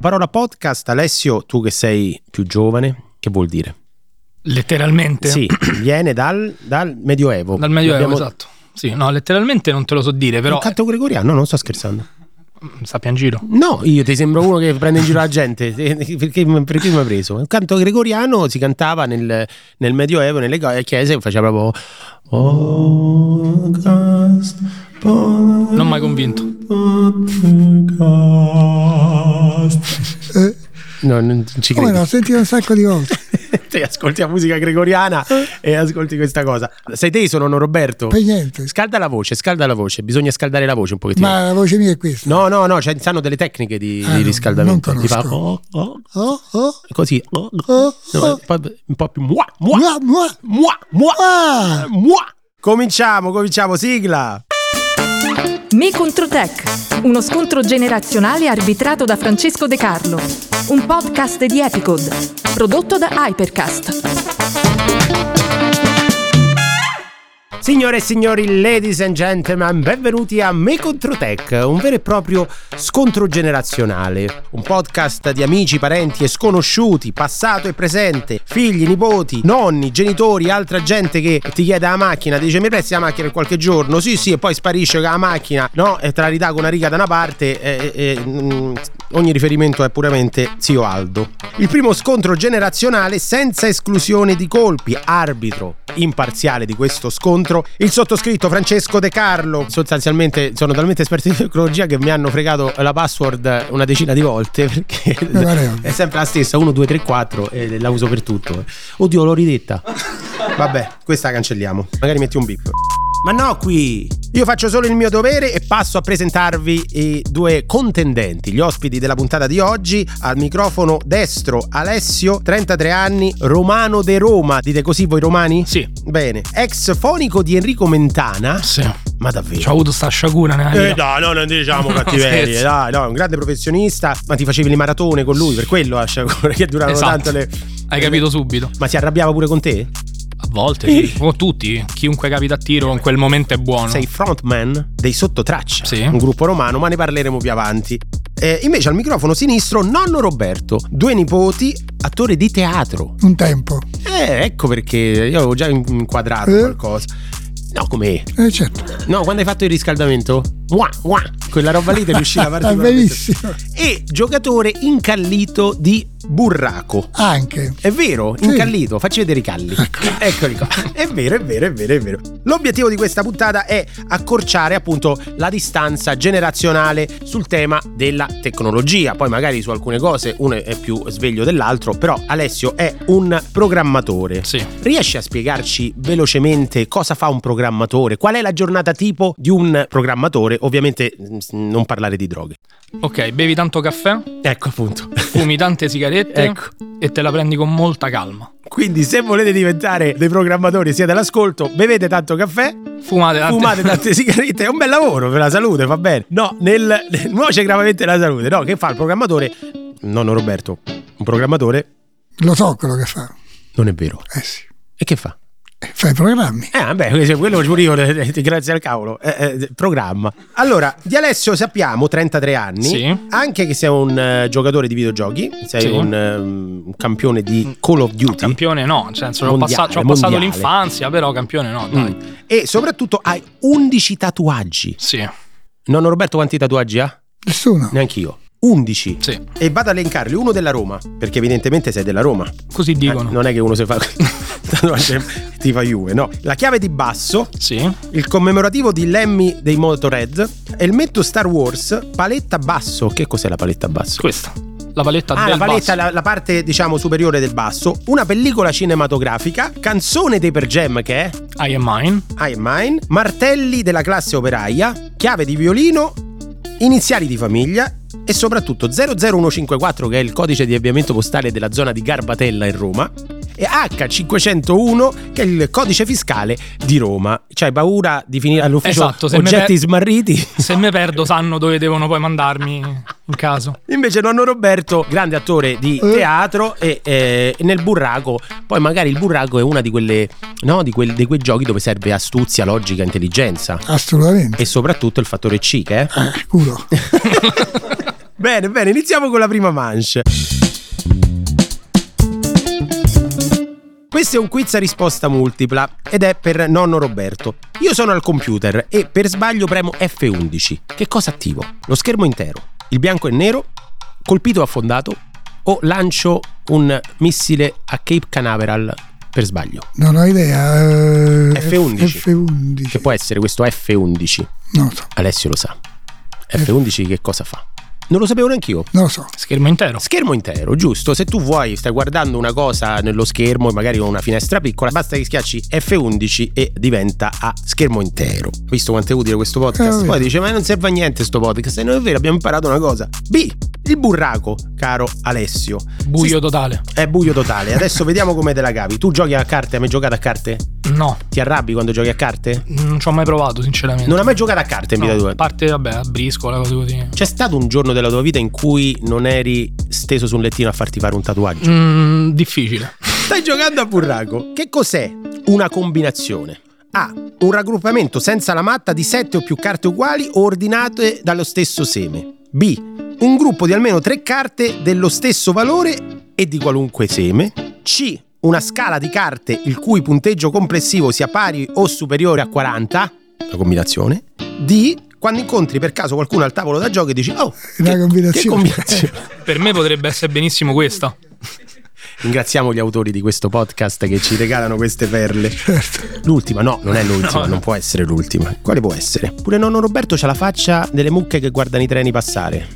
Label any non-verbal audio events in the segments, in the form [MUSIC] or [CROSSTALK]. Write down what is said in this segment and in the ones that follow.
Parola podcast, Alessio, tu che sei più giovane, che vuol dire? Letteralmente? Sì, [CLEARS THROAT] viene dal, dal Medioevo. Dal Medioevo, Abbiamo- esatto. Sì, no, letteralmente non te lo so dire, però Un canto gregoriano? No, non sto scherzando. eh, sappia in giro. No, io ti sembro uno che prende in giro la gente. Perché, [LAUGHS] perché mi hai preso? Un canto gregoriano si cantava nel, nel Medioevo, nelle go- chiese, faceva proprio. Oh, cast, Non mai convinto. Eh, No, non ci come credo. no, ho sentito un sacco di volte. [LAUGHS] Te ascolti la musica gregoriana e ascolti questa cosa. Sei te, sono Roberto. Poi niente. Scalda la voce, scalda la voce. Bisogna scaldare la voce un pochettino. Ma la voce mia è questa. No, no, no, cioè, sanno delle tecniche di, Ah, di no, riscaldamento. non Ti fa conosco. oh, oh, Oh, oh, così. oh, oh, no, oh. un po' più mua, mua, Mua, mua. mua, mua, Ah, mua. Cominciamo, cominciamo, sigla. Me contro Tech, uno scontro generazionale arbitrato da Francesco De Carlo, un podcast di Epicode, prodotto da Hypercast. Signore e signori, ladies and gentlemen, benvenuti a Me contro Tech, un vero e proprio scontro generazionale. Un podcast di amici, parenti e sconosciuti, passato e presente, figli, nipoti, nonni, genitori, altra gente che ti chiede la macchina, ti dice mi presti la macchina in qualche giorno? Sì, sì, e poi sparisce la macchina, no? E te la ridà con una riga da una parte e, e- e, mm, ogni riferimento è puramente zio Aldo. Il primo scontro generazionale senza esclusione di colpi, arbitro imparziale di questo scontro, il sottoscritto Francesco De Carlo. Sostanzialmente sono talmente esperti di tecnologia che mi hanno fregato la password una decina di volte perché pareva. è sempre la stessa, 1, 2, 3, 4 e la uso per tutto. Oddio, l'ho ridetta. Vabbè, questa la cancelliamo. Magari metti un bip. Ma no, qui io faccio solo il mio dovere e passo a presentarvi i due contendenti, gli ospiti della puntata di oggi. Al microfono destro Alessio, 33 anni, romano de Roma. Dite così voi romani? Sì. Bene. Ex fonico di Enrico Mentana. Sì. Ma davvero? Ci ho avuto sta sciagura nella Eh, vita. no, no, non diciamo [LAUGHS] cattiverie, dai, no, è un grande professionista, ma ti facevi le maratone con lui, per quello la sciagura che duravano Esatto. tanto le... Hai capito subito. Ma si arrabbiava pure con te? A volte, sì. [LAUGHS] Con tutti. Chiunque capita a tiro in quel momento è buono. Sei frontman dei Sottotraccia, Sì. un gruppo romano, ma ne parleremo più avanti. Eh, invece al microfono sinistro nonno Roberto, due nipoti, attore di teatro. un tempo. Eh, ecco perché io avevo già inquadrato Eh? qualcosa. No, come? Eh, certo. No, quando hai fatto il riscaldamento? Mua, mua, quella roba lì ti Ah, particolarmente. E giocatore incallito di burraco. Anche. È vero, Sì. incallito, facci vedere i calli. Eccoli qua. È vero, è vero, è vero, è vero. L'obiettivo di questa puntata è accorciare appunto la distanza generazionale sul tema della tecnologia. Poi magari su alcune cose uno è più sveglio dell'altro, però Alessio è un programmatore. Sì. Riesci a spiegarci velocemente cosa fa un programmatore? Qual è la giornata tipo di un programmatore? Ovviamente mm, non parlare di droghe. Ok, bevi tanto caffè, Ecco appunto. fumi tante sigarette Ecco. e te la prendi con molta calma. Quindi se volete diventare dei programmatori siete all'ascolto, bevete tanto caffè, Fumate tante fumate tante sigarette, è un bel lavoro per la salute, va bene. No, nel, nel nuoce gravemente la salute. No, che fa il programmatore? Nonno Roberto, un programmatore Lo so quello che fa. non è vero. Eh sì. E che fa? Eh, Fa i programmi. Eh, vabbè, se quello pure io, [LAUGHS] eh, grazie al cavolo, eh, eh, programma. Allora, di Alessio sappiamo, 33 anni, Sì. anche che sei un eh, giocatore di videogiochi, sei Sì. un, ehm, un campione di Call of Duty. Campione no, nel senso l'ho Mondiale, passato, ci ho passato l'infanzia, però campione no, dai. Mm. E soprattutto hai 11 tatuaggi. Sì, Nonno Roberto quanti tatuaggi ha? Nessuno. Neanch'io. 11. sì, E vado a elencarli, uno della Roma, perché evidentemente sei della Roma. così dicono. Eh, non è che uno si fa [LAUGHS] tatuaggi e ti fa Juve, no. La chiave di basso, Sì, il commemorativo di Lemmy dei Motorhead, elmetto Star Wars, paletta basso. Che cos'è la paletta basso? questa. La paletta Ah, del la paletta, basso. la, la parte diciamo superiore del basso, una pellicola cinematografica, canzone dei Per Jam che è I am mine. I am mine, martelli della classe operaia, chiave di violino, iniziali di famiglia e soprattutto 00154 che è il codice di avviamento postale della zona di Garbatella in Roma e H501 che è il codice fiscale di Roma. C'hai paura di finire all'ufficio Esatto, oggetti per- smarriti? Se mi perdo sanno dove devono poi mandarmi in caso. Invece nonno Roberto, grande attore di Eh. teatro e, eh, nel burraco, poi magari il burraco è una di quelle, no, di, quel- di quei giochi dove serve astuzia, logica, intelligenza Assolutamente. e soprattutto il fattore C che è Eh, culo. [LAUGHS] Bene, bene, iniziamo con la prima manche. Questo è un quiz a risposta multipla ed è per nonno Roberto. Io sono al computer e per sbaglio premo F11. Che cosa attivo? Lo schermo intero, il bianco e nero, colpito o affondato o lancio un missile a Cape Canaveral per sbaglio? Non ho idea. eh, F11. F11. Che può essere questo F11? Non so, Alessio lo sa. F11 che cosa fa? Non lo sapevo neanch'io. non lo so. Schermo intero. Schermo intero, giusto? Se tu vuoi, stai guardando una cosa nello schermo, magari con una finestra piccola, basta che schiacci F11 e diventa a schermo intero. Visto quanto è utile questo podcast? Eh, Poi dice: Ma non serve a niente sto podcast. E non è vero, abbiamo imparato una cosa. B. Il burraco, caro Alessio. Buio Si- totale. È buio totale. Adesso vediamo come te la cavi. Tu giochi a carte? Hai mai giocato a carte? No, Ti arrabbi quando giochi a carte? non ci ho mai provato, sinceramente. Non hai mai giocato a carte in vita No, tua? a parte, vabbè, a briscola, cose così. C'è stato un giorno della tua vita in cui non eri steso su un lettino a farti fare un tatuaggio? Mm, difficile. Stai giocando a burraco. Che cos'è una combinazione? A. Un raggruppamento senza la matta di sette o più carte uguali o ordinate dallo stesso seme. B. Un gruppo di almeno tre carte dello stesso valore e di qualunque seme. C. Una scala di carte il cui punteggio complessivo sia pari o superiore a 40. La combinazione. D. Quando incontri per caso qualcuno al tavolo da gioco e dici Oh, Una che, combinazione." che combinazione. [LAUGHS] Per me potrebbe essere benissimo questa. [LAUGHS] Ringraziamo gli autori di questo podcast che ci regalano queste perle. L'ultima, no, non è l'ultima, No, no. non può essere l'ultima. Quale può essere? Pure nonno Roberto c'ha la faccia delle mucche che guardano i treni passare.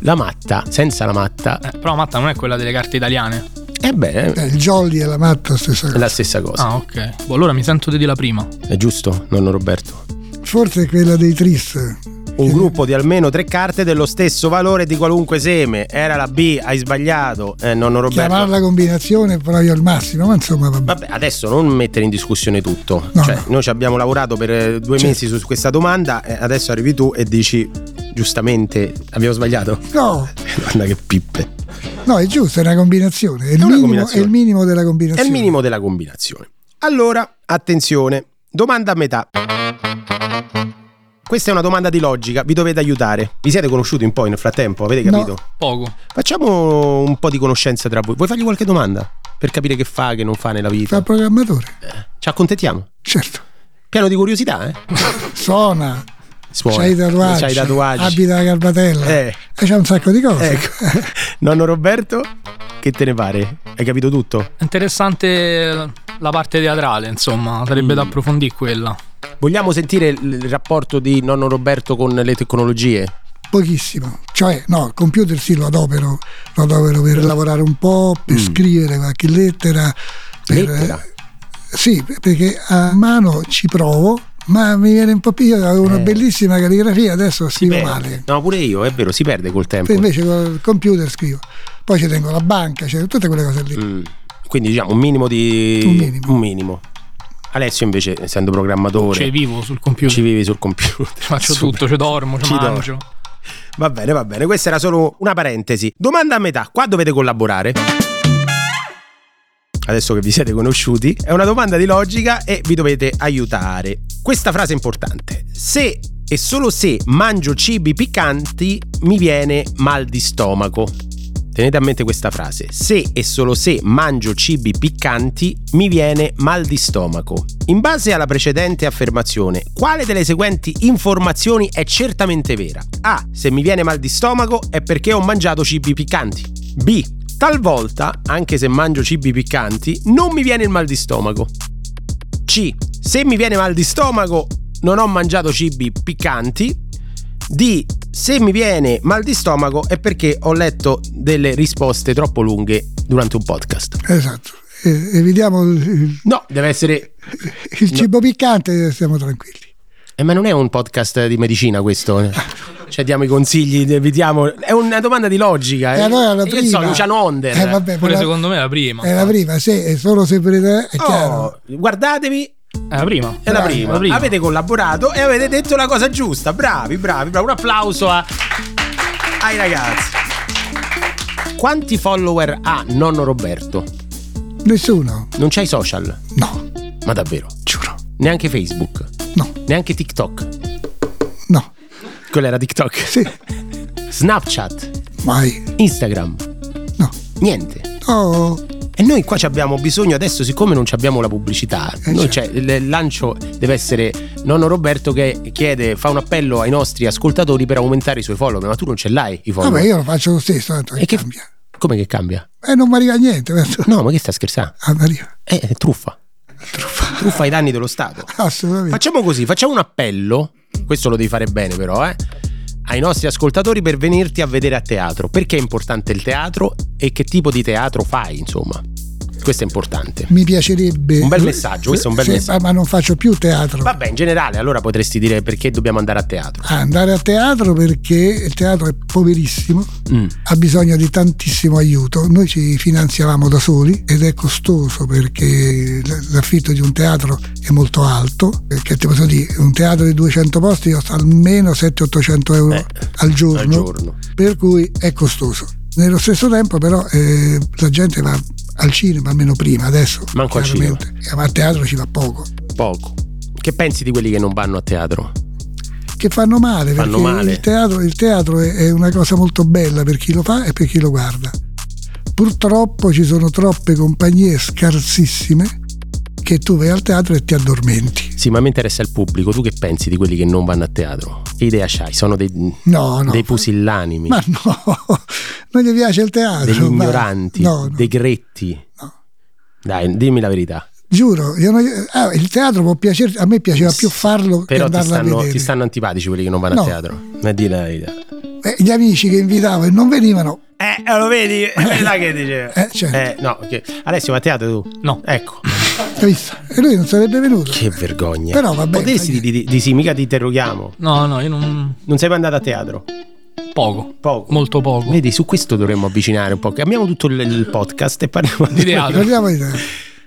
La matta, senza la matta, Eh, però Matta non è quella delle carte italiane. eh beh, Eh, il jolly e la matta, stessa è cosa. la stessa cosa. Ah, ok. Boh, allora mi sento di dire la prima. È giusto, nonno Roberto? Forse è quella dei Tris. Un gruppo di almeno tre carte dello stesso valore di qualunque seme. Era la B, hai sbagliato, eh, nonno Roberto. Chiamarla combinazione però io al massimo, ma insomma vabbè. Vabbè, adesso non mettere in discussione tutto. No, cioè, no. noi ci abbiamo lavorato per eh, due Certo. mesi su questa domanda adesso arrivi tu e dici giustamente abbiamo sbagliato. No, [LAUGHS] Guarda che pippe. no, è giusto, è una combinazione. È il, È una minimo, combinazione. è il minimo della È combinazione. il minimo della combinazione. Allora, attenzione, domanda a metà. Questa è una domanda di logica, vi dovete aiutare. Vi siete conosciuti un po' nel frattempo, avete No. capito? Poco. Facciamo un po' di conoscenza tra voi. Vuoi fargli qualche domanda? Per capire che fa, che non fa nella Fa vita. il programmatore, Ci accontentiamo. certo. Pieno di curiosità, eh? [LAUGHS] Suona, Suona. c'hai i tatuaggi, C'hai i tatuaggi. abita a Garbatella. Eh. E c'è un sacco di cose. Ecco. [LAUGHS] Nonno Roberto, che te ne pare? Hai capito tutto? Interessante la parte teatrale, insomma, sarebbe Mm. da approfondire quella. Vogliamo sentire il rapporto di nonno Roberto con le tecnologie? Pochissimo. Cioè, no, il computer sì lo adopero, lo adopero per lavorare un po', per scrivere qualche lettera. Per, Mm. Lettera? eh, sì, perché a mano ci provo, ma mi viene un po' più. Io avevo una Eh. bellissima calligrafia, adesso Si scrivo perde. male. No, pure io, è vero, si perde col tempo. Poi invece con il computer scrivo. Poi ci tengo la banca, c'è tutte quelle cose lì. Mm. Quindi diciamo un minimo di... Un minimo. un minimo. Alessio invece, essendo programmatore, Cioè, vivo sul computer. ci vivi sul computer. [LAUGHS] Faccio Super. tutto, ci dormo, ci, [LAUGHS] Ci mangio. Va bene, va bene. Questa era solo una parentesi. Domanda a metà. Qua dovete collaborare. Adesso che vi siete conosciuti, è una domanda di logica e vi dovete aiutare. Questa frase è importante. Se e solo se mangio cibi piccanti mi viene mal di stomaco. Tenete a mente questa frase. Se e solo se mangio cibi piccanti mi viene mal di stomaco. In base alla precedente affermazione, quale delle seguenti informazioni è certamente vera? A. Se mi viene mal di stomaco è perché ho mangiato cibi piccanti. B. Talvolta, anche se mangio cibi piccanti, non mi viene il mal di stomaco. C. Se mi viene mal di stomaco, non ho mangiato cibi piccanti. D. Se mi viene mal di stomaco è perché ho letto delle risposte troppo lunghe durante un podcast. Esatto. Evitiamo il, No, deve essere. il cibo piccante e stiamo tranquilli. Eh, ma non è un podcast di medicina questo. eh. [LAUGHS] Cioè, diamo i consigli, evitiamo. È una domanda di logica. E Eh. allora la Io prima. so, Luciano Onder. Eh, vabbè, Pure quella- secondo me è la prima. è la prima, se e solo se per te è chiaro. Oh, guardatevi, È la prima. è la prima. la prima. Avete collaborato e avete detto la cosa giusta. Bravi, bravi, bravi. Un applauso a- ai ragazzi. Quanti follower ha nonno Roberto? Nessuno? Non c'hai social? No, Ma davvero? giuro. Neanche Facebook? No, Neanche TikTok? Era TikTok. [LAUGHS] Sì, Snapchat? Mai. Instagram? No. Niente. No. E noi qua ci abbiamo bisogno adesso, siccome non abbiamo la pubblicità, Eh, noi c'è- il lancio deve essere nonno Roberto che chiede, fa un appello ai nostri ascoltatori per aumentare i suoi follower, ma tu non ce l'hai i follower. Vabbè, io lo faccio lo stesso, tanto che E che- cambia. Come che cambia? E non mi arriva niente. No, ma che sta scherzando? Ah, mi arriva. Eh, è truffa. Truffa ai danni dello Stato. Assolutamente. Facciamo così, facciamo un appello, questo lo devi fare bene però, eh, ai nostri ascoltatori per venirti a vedere a teatro. Perché è importante il teatro e che tipo di teatro fai, insomma. Questo è importante. Mi piacerebbe. Un bel messaggio, questo è un bel Sì, messaggio. Ma non faccio più teatro. Vabbè, in generale, allora potresti dire perché dobbiamo andare a teatro. Ah, Andare a teatro perché il teatro è poverissimo, Mm. ha bisogno di tantissimo aiuto. Noi ci finanziavamo da soli ed è costoso perché l'affitto di un teatro è molto alto. Che ti posso dire, un teatro di 200 posti costa almeno 700-800 euro Eh, al, giorno, al giorno. per cui è costoso. Nello stesso tempo però eh, la gente va al cinema almeno prima, adesso Manco al chiaramente, ma a teatro ci va poco. Poco. Che pensi di quelli che non vanno a teatro? che fanno male Fanno perché male. Il, teatro, il teatro è, è una cosa molto bella per chi lo fa e per chi lo guarda. Purtroppo ci sono troppe compagnie scarsissime che tu vai al teatro e ti addormenti. Sì, ma mi interessa il pubblico. Tu che pensi di quelli che non vanno a teatro? Che idea c'hai? Sono dei, No, no. dei pusillanimi, Ma no, [LAUGHS] non gli piace il teatro. degli ma- ignoranti, No, no. dei gretti. No. Dai, dimmi la verità. Giuro, io non- ah, il teatro può piacere, a me piaceva più farlo che Però ti andarlo a stanno, ti stanno antipatici quelli che non vanno No. a teatro. Ma di la verità. Eh, gli amici che invitavo e non venivano, Eh, lo vedi? [LAUGHS] Là che dice. Eh, certo. Eh, no, che... Alessio, va a teatro tu? No. Ecco, visto? E lui non sarebbe venuto. che vergogna. Però vabbè, Potresti di, di, di sì, mica ti interroghiamo. No, no, io non. Non sei mai andato a teatro? Poco. Poco. Molto poco. Vedi, su questo dovremmo avvicinare un po'. Cambiamo tutto il, il podcast e parliamo Di teatro. [LAUGHS] Parliamo di teatro.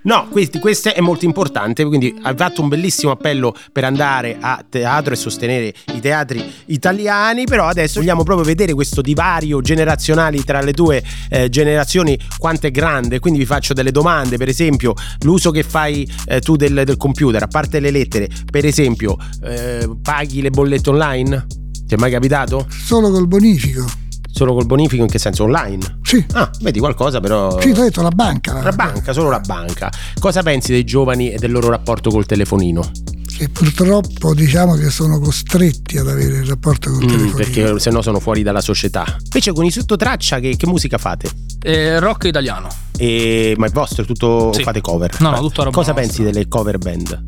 No, questi- questo è molto importante, quindi hai fatto un bellissimo appello per andare a teatro e sostenere i teatri italiani, però adesso vogliamo proprio vedere questo divario generazionale tra le due eh, generazioni quanto è grande, quindi vi faccio delle domande, per esempio l'uso che fai eh, tu del, del computer, a parte le lettere, per esempio eh, paghi le bollette online? Ti è mai capitato? Solo col bonifico. Solo col bonifico in che senso? Online? Sì, Ah, vedi qualcosa però... sì, ti ho detto la banca. La banca, solo la banca. Cosa pensi dei giovani e del loro rapporto col telefonino? Che purtroppo diciamo che sono costretti ad avere il rapporto col Mm, telefonino. perché se no sono fuori dalla società. Invece con i sottotraccia che, che musica fate? Eh, rock italiano. E, ma il vostro è tutto Sì. fate cover? No, no, tutta roba Cosa nostra. pensi delle cover band?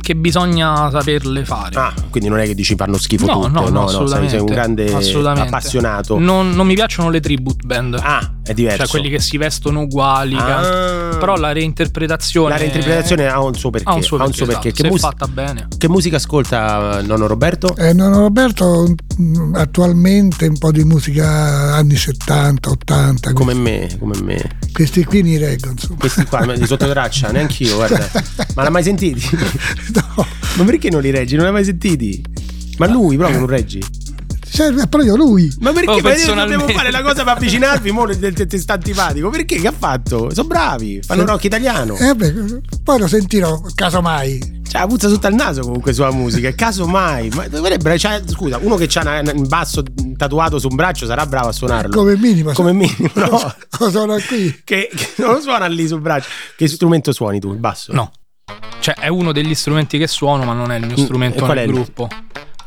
Che bisogna saperle fare. Ah, quindi non è che dici fanno schifo no, tutte, no, no, sei, assolutamente. sei un grande appassionato. Non, non mi piacciono le tribute band. Ah, è diverso. Cioè quelli che si vestono uguali. Ah. Però la reinterpretazione. La reinterpretazione ha un suo perché. ha un suo perché. perché. esatto, Che, mus- fatta bene. che musica ascolta nonno Roberto? Eh, no, no, Roberto mm, attualmente un po' di musica anni 70, 80, Come me, come me. questi qui mi reggo insomma. Questi qua, di sottotraccia, [LAUGHS] neanch'io, guarda. Ma l'hai mai sentiti? no, Ma perché non li reggi? Non li hai mai sentiti? Ma lui proprio non reggi? Serve proprio lui. Ma perché? Oh, Ma io personalmente. dobbiamo fare la cosa per avvicinarvi, mo ti sta antipatico. Perché? Che ha fatto? Sono bravi, fanno Sì. rock italiano. Eh, vabbè, poi lo sentirò, casomai. Cioè, puzza sotto al naso comunque sua musica. Caso mai. Ma dovrebbe. cioè, scusa, uno che ha un basso tatuato su un braccio sarà bravo a suonarlo. Come minimo. Come minimo, no. [LAUGHS] Sono qui. che, che non lo suona lì sul braccio. Che strumento suoni tu? Il basso? No. Cioè è uno degli strumenti che suono, ma non è il mio Mm, strumento qual nel è il- gruppo.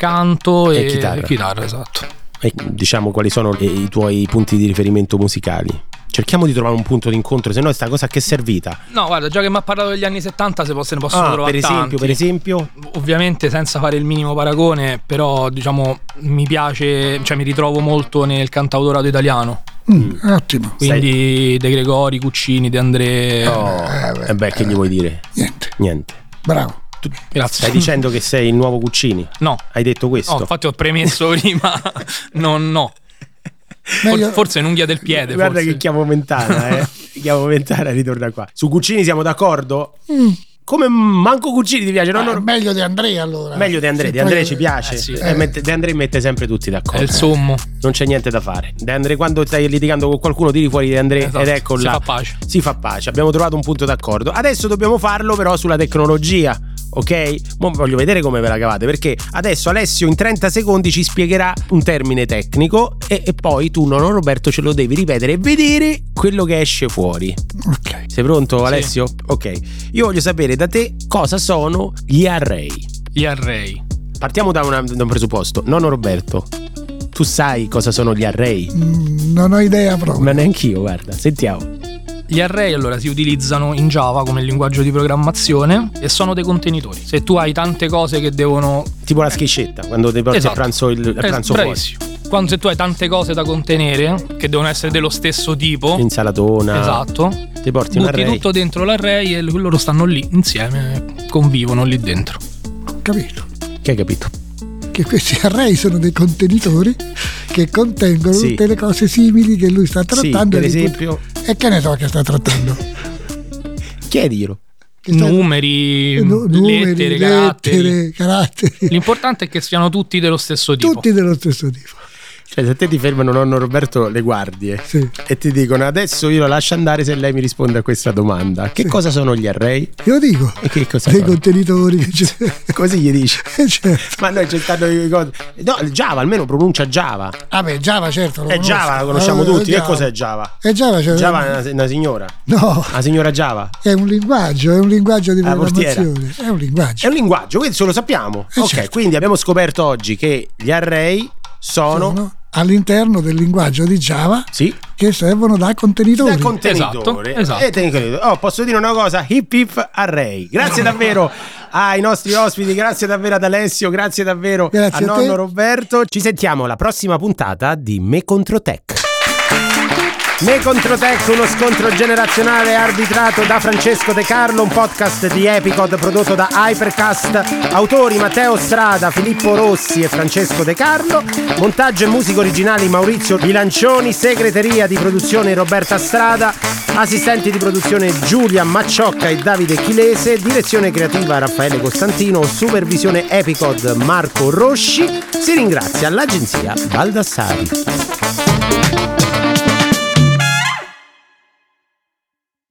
Canto E e, chitarra. e chitarra, esatto. E diciamo quali sono i, tuoi punti di riferimento musicali. Cerchiamo di trovare un punto d'incontro, se no sta cosa che è servita? No, guarda, già che mi ha parlato degli anni 70 se, po- se ne possono Ah, trovare per esempio, tanti. per esempio, Ovviamente senza fare il minimo paragone, però diciamo mi piace, cioè mi ritrovo molto nel cantautorato italiano. Mm, ottimo. Quindi De Gregori, Cuccini, De André. Oh, beh, eh beh, che gli vuoi dire? Niente. Niente. Bravo. Tu Grazie. stai dicendo che sei il nuovo Cuccini? No. Hai detto questo? No, infatti ho premesso [LAUGHS] prima. non no. Meglio- For- forse è un'unghia del piede. Guarda forse. che chiamo Mentana, eh. [LAUGHS] chiamo Mentana e ritorna qua. Su Cuccini siamo d'accordo? Mm. Come manco Cuccini ti piace? No, Ah, no, meglio di Andrea allora. Meglio di Andrea, di Andrea ci piace. Eh, sì. Eh, mette- De André mette sempre tutti È d'accordo. il sommo. Non c'è niente da fare. De André, quando stai litigando con qualcuno, tiri fuori De André Esatto, ed ecco si là. fa pace. Si fa pace. Abbiamo trovato un punto d'accordo. Adesso dobbiamo farlo, però, sulla tecnologia. Ok? Mo voglio vedere come ve la cavate perché adesso Alessio in 30 secondi ci spiegherà un termine tecnico e, e poi tu, nonno Roberto, ce lo devi ripetere e vedere quello che esce fuori. Ok. Sei pronto, Sì. Alessio? Ok. Io voglio sapere da te cosa sono gli array. Gli array. Partiamo da, una- da un presupposto. Nonno Roberto, tu sai cosa sono gli array? Mm, Non ho idea proprio. Ma neanch'io, guarda, sentiamo. Gli array allora si utilizzano in Java come linguaggio di programmazione e sono dei contenitori. Se tu hai tante cose che devono Tipo la schiscetta, quando ti porti a Esatto. pranzo, il, a Eh, pranzo fuori. bravissimo. Quando se tu hai tante cose da contenere che devono essere dello stesso tipo, Insalatona. esatto, Ti porti un array. tutto dentro l'array e loro stanno lì insieme, convivono lì dentro. Capito. Che hai capito? Che questi array sono dei contenitori che contengono Sì. tutte le cose simili che lui sta Sì, trattando. per di cui- esempio, E che ne so che sta trattando? sta- Numeri, Nu- numeri, lettere, caratteri. lettere, caratteri. L'importante è che siano tutti dello stesso tipo. Tutti dello stesso tipo. Cioè, se te ti fermano nonno Roberto le guardie Sì. e ti dicono adesso io lo lascio andare se lei mi risponde a questa domanda. Che Sì. cosa sono gli array? Io dico, E che cosa dei sono? contenitori che c'è. [LAUGHS] Così gli dici. [LAUGHS] certo. Ma noi c'è stato. No, Java almeno pronuncia Java. Vabbè, Java certo lo È conosco. Java, la conosciamo Eh, tutti. Che cos'è Java? È Java, cioè, Java è una, una signora. No, La signora Java. è un linguaggio, è un linguaggio di La programmazione. È un È linguaggio. un linguaggio, questo lo sappiamo. Eh, ok, certo. quindi abbiamo scoperto oggi che gli array sono. Sono all'interno del linguaggio di Java Sì, che servono da contenitori. da contenitore. Esatto, esatto. E contenitore. Oh, posso dire una cosa? Hip hip array. Grazie davvero ai nostri ospiti, grazie davvero ad Alessio, grazie davvero Grazie a a nonno Roberto. Ci sentiamo alla prossima puntata di Me contro Tech. Me contro Tech, uno scontro generazionale arbitrato da Francesco De Carlo, un podcast di Epicod prodotto da Hypercast, autori Matteo Strada, Filippo Rossi e Francesco De Carlo, montaggio e musica originali Maurizio Bilancioni, segreteria di produzione Roberta Strada, assistenti di produzione Giulia Macciocca e Davide Chilese, direzione creativa Raffaele Costantino, supervisione Epicod Marco Rosci, si ringrazia l'agenzia Baldassari.